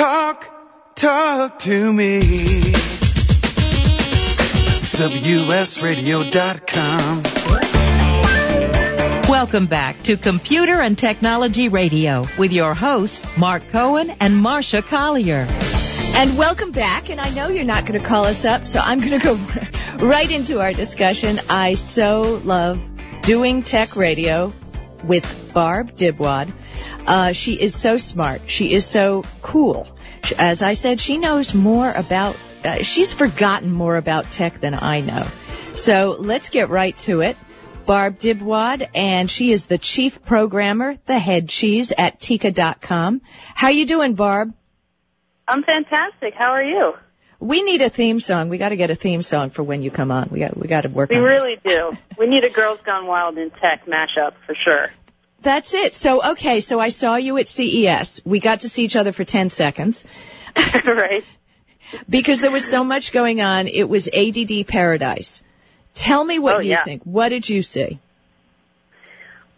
Talk, talk to me. WSRadio.com. Welcome back to Computer and Technology Radio with your hosts, Mark Cohen and Marsha Collier. And welcome back. And I know you're not going to call us up, so I'm going to go right into our discussion. I so love doing tech radio with Barb Dybwad. Uh, she is so smart. She is so cool. As I said, she knows more about, uh, she's forgotten more about tech than I know. So let's get right to it. Barb Dybwad, and she is the chief programmer, the head cheese at Tecca.com. How you doing, Barb? I'm fantastic. How are you? We need a theme song. We got to get a theme song for when you come on. We got we got to work. We really this. do. We need a Girls Gone Wild in Tech mashup for sure. That's it. So okay, so I saw you at CES. We got to see each other for ten seconds right. because there was so much going on. It was ADD paradise. Tell me what Oh, you yeah. think. What did you see?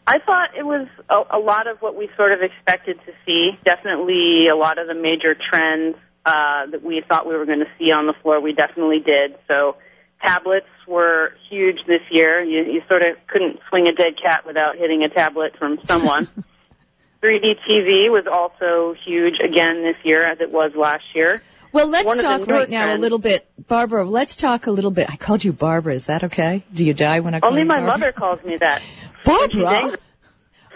I thought it was a, a lot of what we sort of expected to see. Definitely a lot of the major trends uh, that we thought we were going to see on the floor. We definitely did. So tablets were huge this year. You, you sort of couldn't swing a dead cat without hitting a tablet from someone. 3D TV was also huge again this year as it was last year. Well, let's One talk right now a little bit, Barbara. Let's talk a little bit. I called you Barbara. Is that okay? Do you die when I call Only you my Barbara? mother calls me that. Barbara.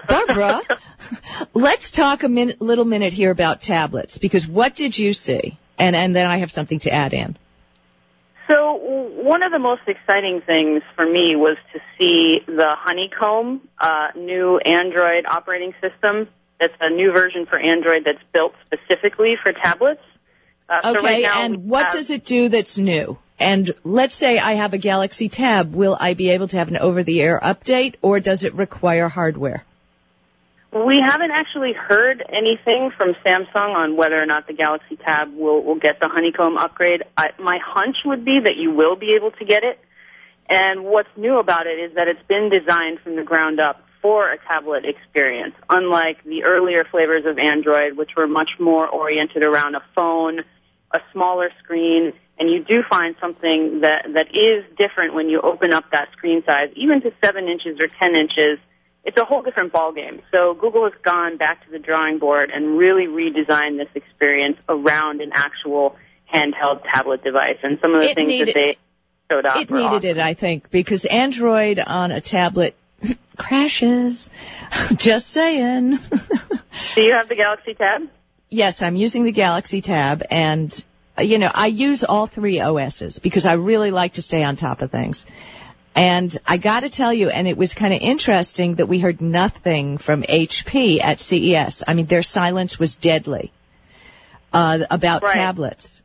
Barbara, let's talk a min- little minute here about tablets because what did you see? And and then I have something to add in. So one of the most exciting things for me was to see the Honeycomb uh, new Android operating system. That's a new version for Android that's built specifically for tablets. Uh, so Okay, right now and what does it do that's new? And let's say I have a Galaxy Tab, will I be able to have an over-the-air update, or does it require hardware? We haven't actually heard anything from Samsung on whether or not the Galaxy Tab will, will get the Honeycomb upgrade. I, my hunch would be that you will be able to get it. And what's new about it is that it's been designed from the ground up for a tablet experience, unlike the earlier flavors of Android, which were much more oriented around a phone, a smaller screen, and you do find something that, that is different when you open up that screen size, even to 7 inches or 10 inches it's a whole different ballgame. So Google has gone back to the drawing board and really redesigned this experience around an actual handheld tablet device. And some of the It things needed- that they showed off It needed awesome. it, I think, because Android on a tablet crashes. Just saying. Do you have the Galaxy Tab? Yes, I'm using the Galaxy Tab and, you know, I use all three OSs because I really like to stay on top of things. And I gotta tell you, and it was kind of interesting that we heard nothing from HP at CES. I mean, their silence was deadly, uh, about Right. tablets.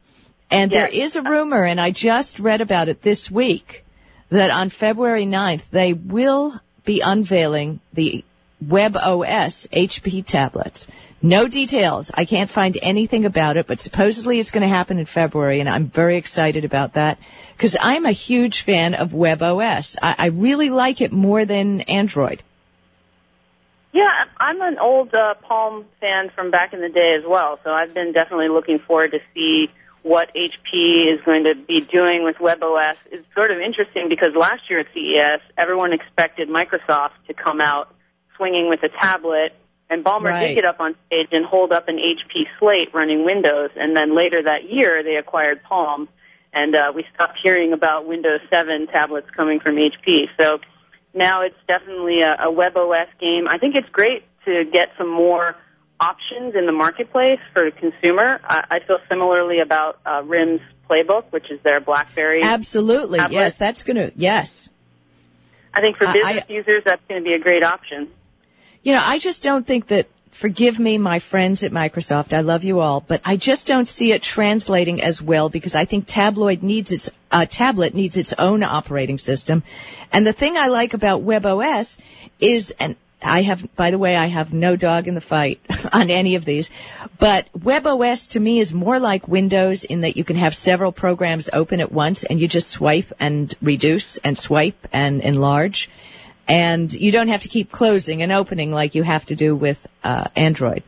And there Yes. is a rumor, and I just read about it this week, that on February 9th, they will be unveiling the WebOS HP tablets. No details. I can't find anything about it, but supposedly it's going to happen in February, and I'm very excited about that because I'm a huge fan of WebOS. I, I really like it more than Android. Yeah, I'm an old uh, Palm fan from back in the day as well, so I've been definitely looking forward to see what HP is going to be doing with WebOS. It's sort of interesting because last year at CES, everyone expected Microsoft to come out swinging with a tablet, and Ballmer Right. did get up on stage and hold up an HP Slate running Windows, and then later that year they acquired Palm, and uh, we stopped hearing about Windows 7 tablets coming from HP. So now it's definitely a, a WebOS game. I think it's great to get some more options in the marketplace for the consumer. I, I feel similarly about uh, RIM's Playbook, which is their BlackBerry. Absolutely. Tablet. Yes, that's going to, yes. I think for business I- users, that's going to be a great option. You know, I just don't think that, forgive me, my friends at Microsoft, I love you all, but I just don't see it translating as well because I think tabloid needs its, uh, tablet needs its own operating system. And the thing I like about WebOS is, and I have, by the way, I have no dog in the fight on any of these, but WebOS to me is more like Windows in that you can have several programs open at once and you just swipe and reduce and swipe and enlarge and you don't have to keep closing and opening like you have to do with uh, Android.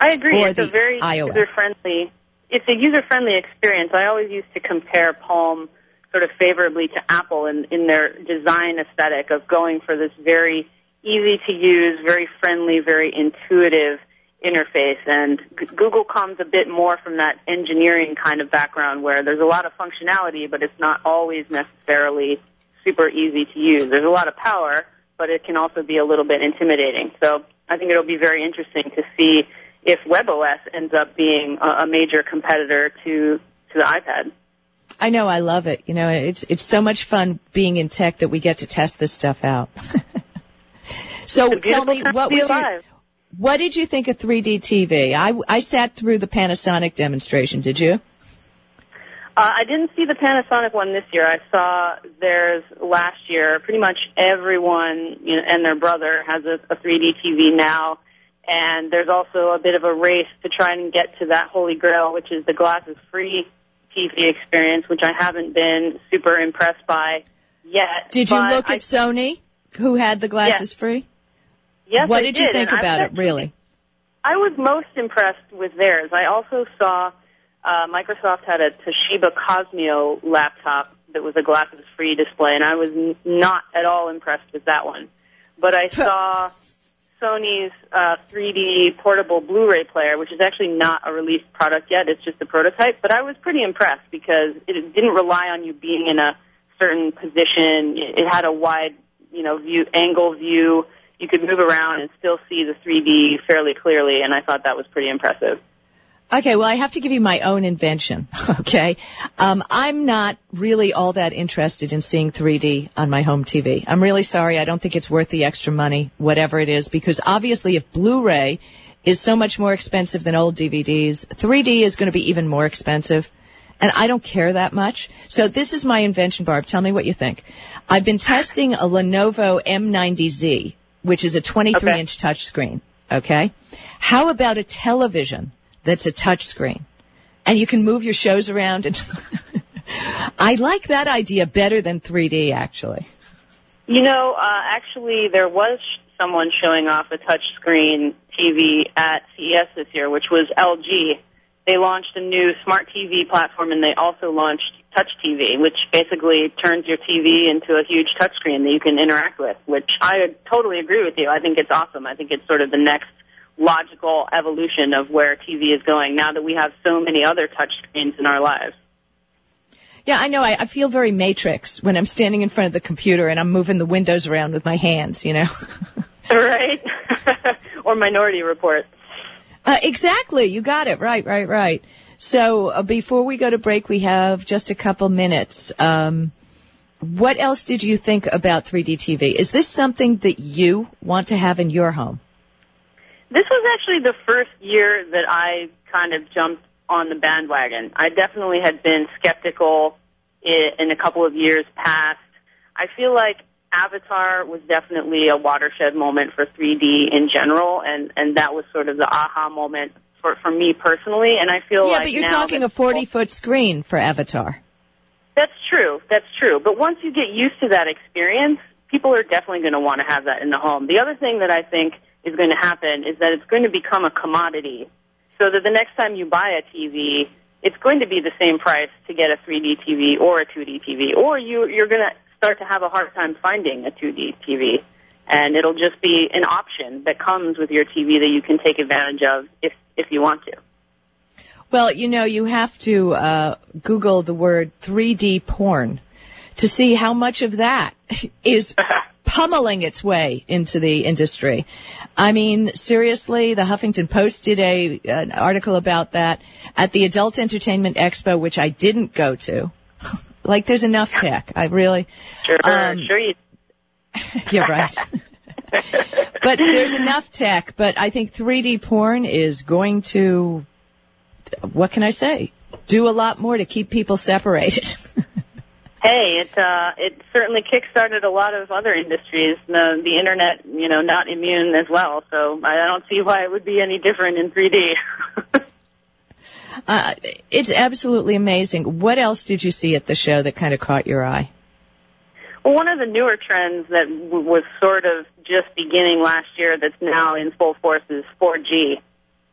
I agree. Or it's a very iOS. user friendly. It's a user friendly experience. I always used to compare Palm sort of favorably to Apple in, in their design aesthetic of going for this very easy to use, very friendly, very intuitive interface. And G- Google comes a bit more from that engineering kind of background where there's a lot of functionality, but it's not always necessarily super easy to use. There's a lot of power, but it can also be a little bit intimidating. So I think it'll be very interesting to see if WebOS ends up being a, a major competitor to to the iPad. I know, I love it. You know, it's it's so much fun being in tech that we get to test this stuff out. so tell me, what was your, what did you think of 3D TV? I I sat through the Panasonic demonstration. Did you? Uh, I didn't see the Panasonic one this year. I saw theirs last year. Pretty much everyone you know, and their brother has a, a 3D TV now, and there's also a bit of a race to try and get to that holy grail, which is the glasses-free TV experience, which I haven't been super impressed by yet. Did you look I- at Sony, who had the glasses free? Yes, what I did you think about it, really? I was most impressed with theirs. I also saw uh, Microsoft had a Toshiba Qosmio laptop that was a glasses-free display, and I was n- not at all impressed with that one. But I saw Sony's uh, 3D portable Blu-ray player, which is actually not a released product yet; it's just a prototype. But I was pretty impressed because it didn't rely on you being in a certain position. It it had a wide, you know, view angle view. You could move around and still see the 3D fairly clearly, and I thought that was pretty impressive. Okay, well, I have to give you my own invention. Okay, um, I'm not really all that interested in seeing 3D on my home TV. I'm really sorry. I don't think it's worth the extra money, whatever it is, because obviously, if Blu-ray is so much more expensive than old DVDs, 3D is going to be even more expensive. And I don't care that much. So this is my invention, Barb. Tell me what you think. I've been testing a Lenovo M90Z, which is a 23 Okay. inch touchscreen. Okay. How about a television that's a touchscreen? And you can move your shows around and I like that idea better than 3D actually. You know, uh, actually, there was someone showing off a touchscreen TV at CES this year, which was LG. They launched a new smart TV platform, and they also launched Touch TV, which basically turns your TV into a huge touchscreen that you can interact with. Which I totally agree with you. I think it's awesome. I think it's sort of the next logical evolution of where TV is going now that we have so many other touchscreens in our lives. Yeah, I know. I, I feel very Matrix when I'm standing in front of the computer and I'm moving the windows around with my hands, you know. right? or Minority Report. Uh, exactly. You got it. Right, right, right. So uh, before we go to break, we have just a couple minutes. Um, what else did you think about 3D TV? Is this something that you want to have in your home? This was actually the first year that I kind of jumped on the bandwagon. I definitely had been skeptical in a couple of years past. I feel like Avatar was definitely a watershed moment for 3D in general, and, and that was sort of the aha moment for, for me personally. And I feel yeah, like but you're talking a 40 foot screen for Avatar. That's true. That's true. But once you get used to that experience, people are definitely going to want to have that in the home. The other thing that I think is going to happen is that it's going to become a commodity. So that the next time you buy a TV, it's going to be the same price to get a 3D TV or a 2D TV, or you, you're going to start to have a hard time finding a 2D TV. And it'll just be an option that comes with your TV that you can take advantage of if, if you want to. Well, you know, you have to uh, Google the word 3D porn to see how much of that is pummeling its way into the industry. I mean, seriously, the Huffington Post did a an article about that at the Adult Entertainment Expo, which I didn't go to. like, there's enough tech. I really, Sure, Um, sure you you're right. but there's enough tech. But I think 3D porn is going to, what can I say? Do a lot more to keep people separated. Hey, it uh, it certainly kickstarted a lot of other industries. The the internet, you know, not immune as well. So I don't see why it would be any different in 3D. uh, it's absolutely amazing. What else did you see at the show that kind of caught your eye? well, one of the newer trends that w- was sort of just beginning last year, that's now in full force, is 4G.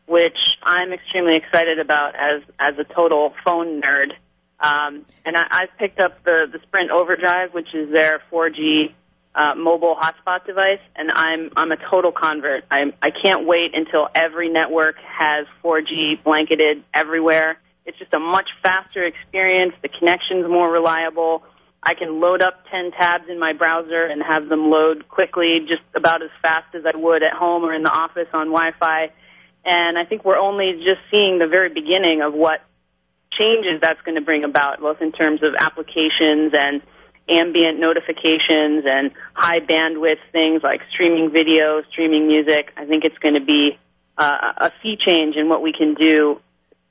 which I'm extremely excited about as as a total phone nerd. Um, and I, I've picked up the the Sprint Overdrive, which is their 4G uh, mobile hotspot device, and I'm I'm a total convert. I'm I can't wait until every network has 4G blanketed everywhere. It's just a much faster experience. The connection's more reliable. I can load up 10 tabs in my browser and have them load quickly, just about as fast as I would at home or in the office on Wi-Fi. And I think we're only just seeing the very beginning of what changes that's going to bring about, both in terms of applications and ambient notifications and high bandwidth things like streaming video, streaming music. I think it's going to be uh, a sea change in what we can do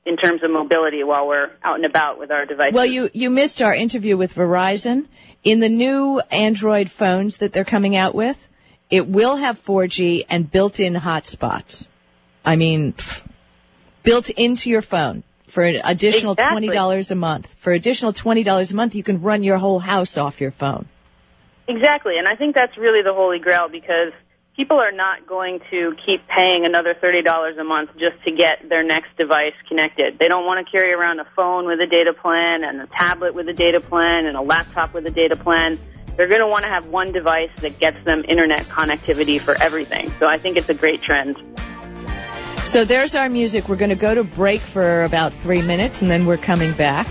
in terms of mobility while we're out and about with our devices. Well, you, you missed our interview with Verizon. In the new Android phones that they're coming out with, it will have 4G and built-in hotspots. I mean, pff, built into your phone for an additional Exactly. $20 a month. For additional $20 a month, you can run your whole house off your phone. Exactly, and I think that's really the holy grail because people are not going to keep paying another $30 a month just to get their next device connected. They don't want to carry around a phone with a data plan and a tablet with a data plan and a laptop with a data plan. They're going to want to have one device that gets them internet connectivity for everything. So I think it's a great trend. So there's our music. We're going to go to break for about three minutes, and then we're coming back.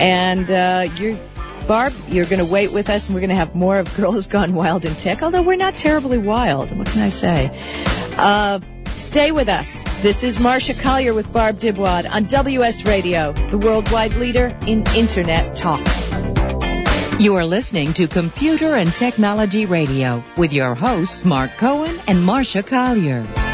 And uh, you're, Barb, you're going to wait with us, and we're going to have more of Girls Gone Wild in Tech. Although we're not terribly wild. What can I say? Uh, stay with us. This is Marsha Collier with Barb Dybwad on WS Radio, the worldwide leader in Internet talk. You are listening to Computer and Technology Radio with your hosts Mark Cohen and Marsha Collier.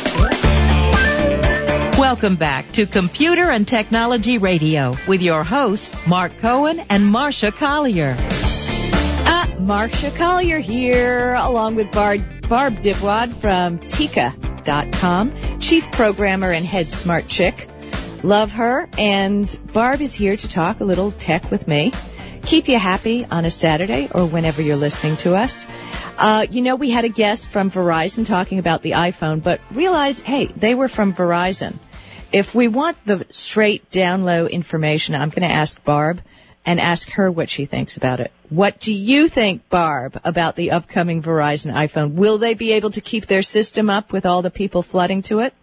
Welcome back to Computer and Technology Radio with your hosts, Mark Cohen and Marsha Collier. Ah, Marsha Collier here, along with Barb, Barb Dybwad from Tecca.com, chief programmer and head smart chick. Love her, and Barb is here to talk a little tech with me. Keep you happy on a Saturday or whenever you're listening to us. Uh, you know, we had a guest from Verizon talking about the iPhone, but realize, hey, they were from Verizon. If we want the straight down low information, I'm going to ask Barb and ask her what she thinks about it. What do you think, Barb, about the upcoming Verizon iPhone? Will they be able to keep their system up with all the people flooding to it?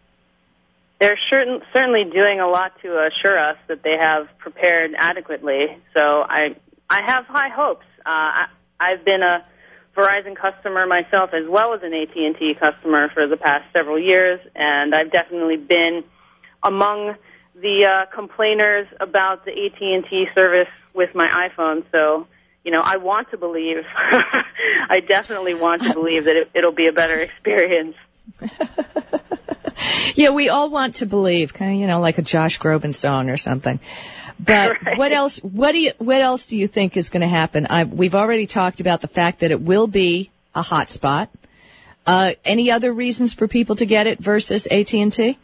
They're certain, certainly doing a lot to assure us that they have prepared adequately. So I, I have high hopes. Uh, I, I've been a Verizon customer myself as well as an AT&T customer for the past several years, and I've definitely been among the uh, complainers about the AT&T service with my iPhone. So, you know, I want to believe, I definitely want to believe that it, it'll be a better experience. yeah, we all want to believe, kind of, you know, like a Josh Groban song or something. But Right. what else? What do you? What else do you think is going to happen? I, we've already talked about the fact that it will be a hotspot. Uh, any other reasons for people to get it versus AT and T?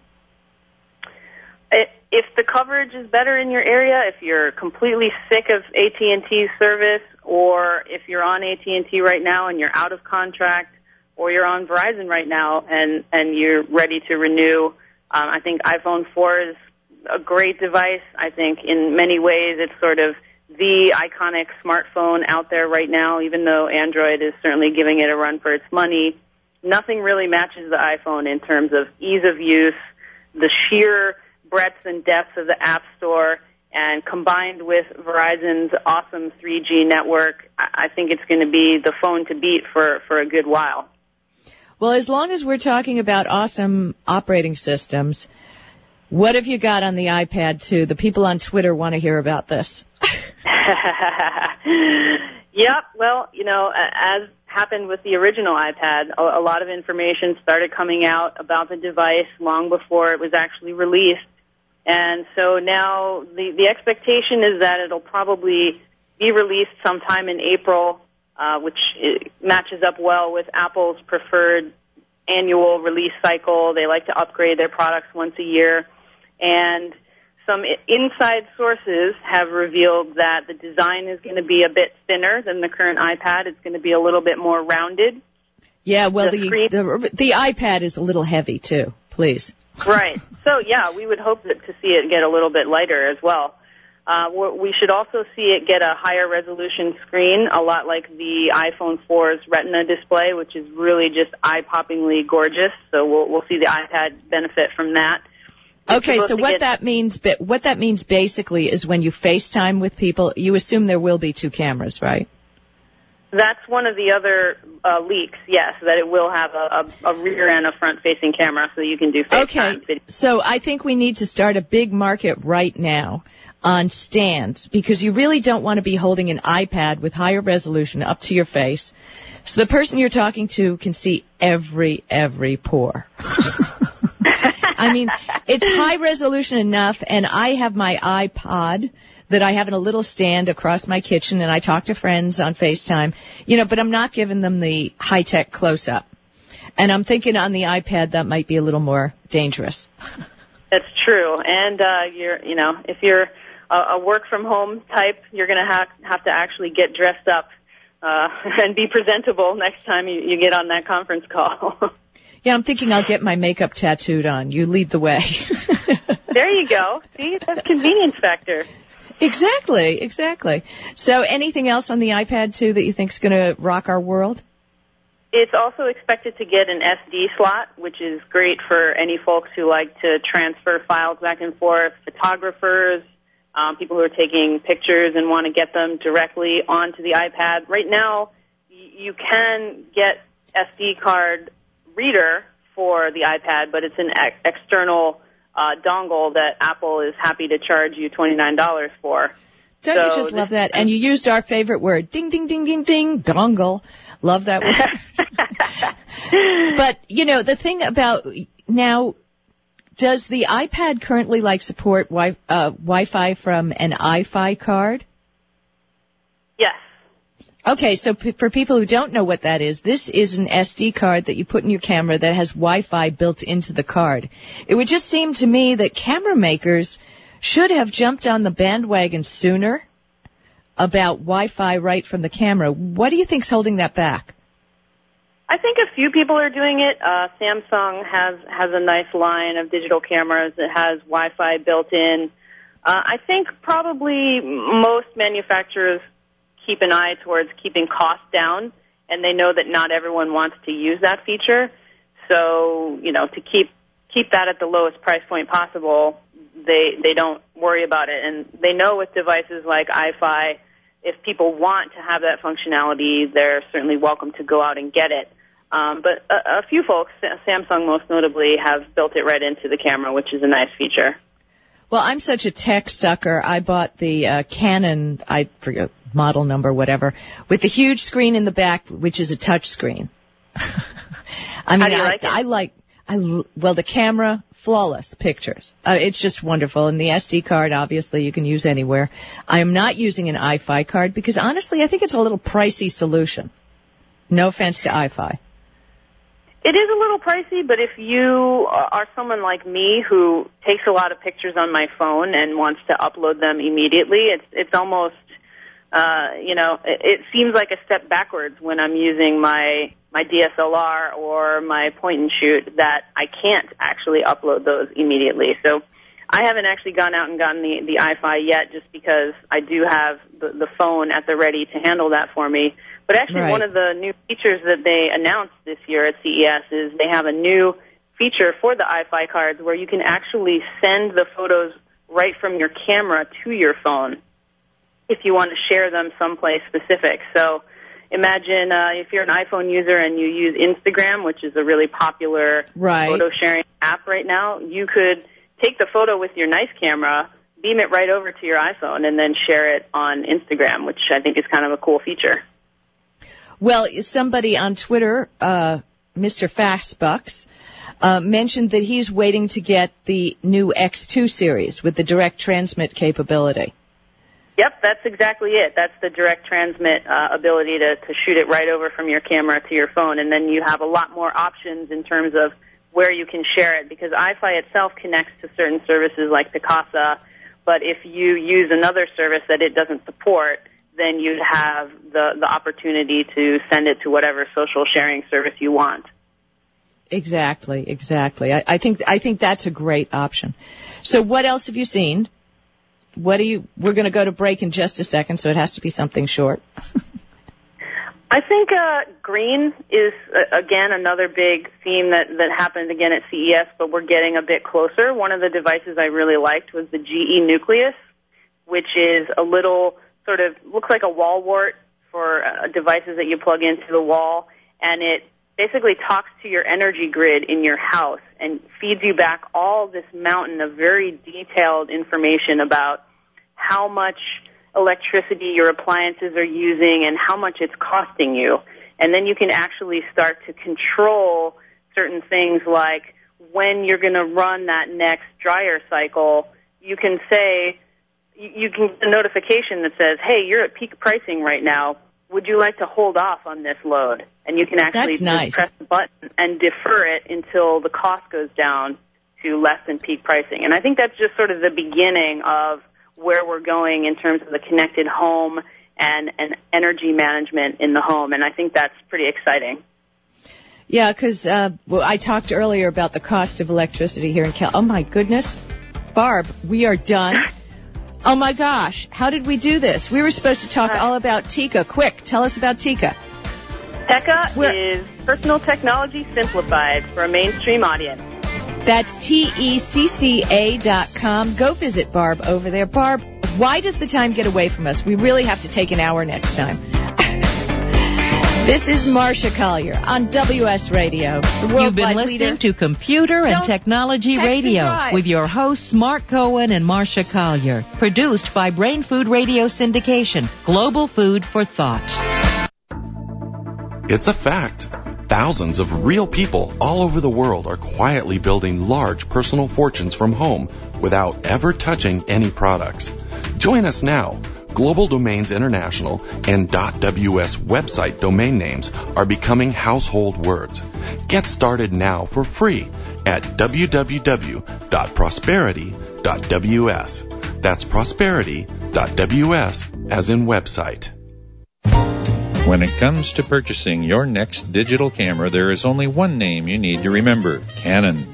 If the coverage is better in your area, if you're completely sick of AT&T service, or if you're on AT&T right now and you're out of contract, or you're on Verizon right now and and you're ready to renew, um, I think iPhone 4 is a great device. I think in many ways it's sort of the iconic smartphone out there right now, even though Android is certainly giving it a run for its money. Nothing really matches the iPhone in terms of ease of use, the sheer breadth and depth of the App Store, and combined with Verizon's awesome 3G network, I think it's going to be the phone to beat for, for a good while. Well, as long as we're talking about awesome operating systems, what have you got on the iPad 2? The people on Twitter want to hear about this. yep. Well, you know, as happened with the original iPad, a lot of information started coming out about the device long before it was actually released. And so now the, the expectation is that it'll probably be released sometime in April, uh, which matches up well with Apple's preferred annual release cycle. They like to upgrade their products once a year. And some inside sources have revealed that the design is going to be a bit thinner than the current iPad. It's going to be a little bit more rounded. Yeah, well, The the, the the iPad is a little heavy too. Please. Right. So yeah, we would hope that to see it get a little bit lighter as well. Uh, we should also see it get a higher resolution screen, a lot like the iPhone 4's Retina display, which is really just eye-poppingly gorgeous. So we'll we'll see the iPad benefit from that. It's Okay, so what get- that means, what that means basically is when you FaceTime with people, you assume there will be two cameras, right? That's one of the other uh, leaks, yes, that it will have a, a, a rear and a front-facing camera, so you can do FaceTime. Okay, so I think we need to start a big market right now on stands because you really don't want to be holding an iPad with higher resolution up to your face. So the person you're talking to can see every, every pore. I mean, it's high resolution enough and I have my iPod that I have in a little stand across my kitchen and I talk to friends on FaceTime, you know, but I'm not giving them the high tech close up. And I'm thinking on the iPad that might be a little more dangerous. That's true. And uh, you're, you know, if you're a, a work from home type, you're going to have have to actually get dressed up uh, and be presentable next time you, you get on that conference call. Yeah, I'm thinking I'll get my makeup tattooed on. You lead the way. there you go. See, that's convenience factor. Exactly, exactly. So anything else on the iPad too that you think is going to rock our world? It's also expected to get an SD slot, which is great for any folks who like to transfer files back and forth, photographers, um, people who are taking pictures and want to get them directly onto the iPad. Right now, you can get SD card reader for the iPad, but it's an ex- external uh, dongle that Apple is happy to charge you $29 for. Don't So you just love that? And you used our favorite word, ding, ding, ding, ding, ding, dongle. Love that word. but, you know, the thing about now, does the iPad currently like support wi- uh, Wi-Fi from an Eye-Fi card? yes. Okay, so p- for people who don't know what that is, this is an SD card that you put in your camera that has Wi-Fi built into the card. It would just seem to me that camera makers should have jumped on the bandwagon sooner about Wi-Fi right from the camera. What do you think's holding that back? I think a few people are doing it. Uh, Samsung has has a nice line of digital cameras that has Wi-Fi built in. Uh, I think probably most manufacturers keep an eye towards keeping costs down, and they know that not everyone wants to use that feature. So, you know, to keep keep that at the lowest price point possible, they they don't worry about it, and they know with devices like Eye-Fi, if people want to have that functionality, they're certainly welcome to go out and get it. Um, but a, a few folks, Samsung most notably, have built it right into the camera, which is a nice feature. Well, I'm such a tech sucker. I bought the uh, Canon, I forget model number, whatever, with the huge screen in the back, which is a touch screen. I mean, How do you I, like it? I like, I well, the camera, flawless pictures. Uh, it's just wonderful, and the SD card, obviously, you can use anywhere. I am not using an Eye-Fi card because honestly, I think it's a little pricey solution. No offense to Eye-Fi. It is a little pricey, but if you are someone like me who takes a lot of pictures on my phone and wants to upload them immediately, it's it's almost uh, you know it, it seems like a step backwards when I'm using my my DSLR or my point and shoot that I can't actually upload those immediately. So I haven't actually gone out and gotten the the Eye-Fi yet, just because I do have the, the phone at the ready to handle that for me. But actually, Right. one of the new features that they announced this year at CES is they have a new feature for the Eye-Fi cards where you can actually send the photos right from your camera to your phone if you want to share them someplace specific. So imagine uh, if you're an iPhone user and you use Instagram, which is a really popular Right. photo sharing app right now, you could take the photo with your nice camera, beam it right over to your iPhone, and then share it on Instagram, which I think is kind of a cool feature. Well, somebody on Twitter, uh, Mr. Fastbucks, uh, mentioned that he's waiting to get the new X2 series with the direct transmit capability. Yep, that's exactly it. That's the direct transmit uh, ability to, to shoot it right over from your camera to your phone, and then you have a lot more options in terms of where you can share it because Eye-Fi itself connects to certain services like Picasa, but if you use another service that it doesn't support, then you'd have the, the opportunity to send it to whatever social sharing service you want. Exactly, exactly. I, I think I think that's a great option. So, what else have you seen? What do you? We're going to go to break in just a second, so it has to be something short. I think uh, green is uh, again another big theme that that happened again at CES, but we're getting a bit closer. One of the devices I really liked was the GE Nucleus, which is a little sort of looks like a wall wart for uh, devices that you plug into the wall, and it basically talks to your energy grid in your house and feeds you back all this mountain of very detailed information about how much electricity your appliances are using and how much it's costing you. And then you can actually start to control certain things like when you're going to run that next dryer cycle, you can say, you can get a notification that says, hey, you're at peak pricing right now. Would you like to hold off on this load? And you can actually nice. press the button and defer it until the cost goes down to less than peak pricing. And I think that's just sort of the beginning of where we're going in terms of the connected home and, and energy management in the home. And I think that's pretty exciting. Yeah, because uh, well, I talked earlier about the cost of electricity here in Cal. Oh my goodness, Barb, we are done. Oh my gosh, how did we do this? We were supposed to talk all about Tecca. Quick, tell us about Tecca. Tecca is personal technology simplified for a mainstream audience. That's E T-E-C-C-A dot com. Go visit Barb over there. Barb, why does the time get away from us? We really have to take an hour next time. This is Marsha Collier on WS Radio. You've been listening leader. to Computer and Don't Technology text and Radio with your hosts Mark Cohen and Marsha Collier. Produced by Brain Food Radio Syndication. Global food for thought. It's a fact. Thousands of real people all over the world are quietly building large personal fortunes from home without ever touching any products. Join us now. Global Domains International and .ws website domain names are becoming household words. Get started now for free at www.prosperity.ws. That's prosperity.ws as in website. When it comes to purchasing your next digital camera, there is only one name you need to remember Canon.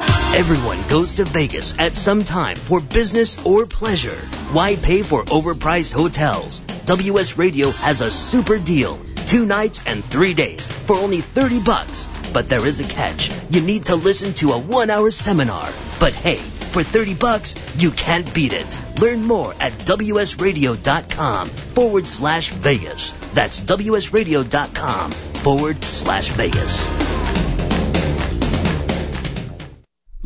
Everyone goes to Vegas at some time for business or pleasure. Why pay for overpriced hotels? WS Radio has a super deal. Two nights and three days for only 30 bucks. But there is a catch. You need to listen to a one hour seminar. But hey, for 30 bucks, you can't beat it. Learn more at WSRadio.com forward slash Vegas. That's WSRadio.com forward slash Vegas.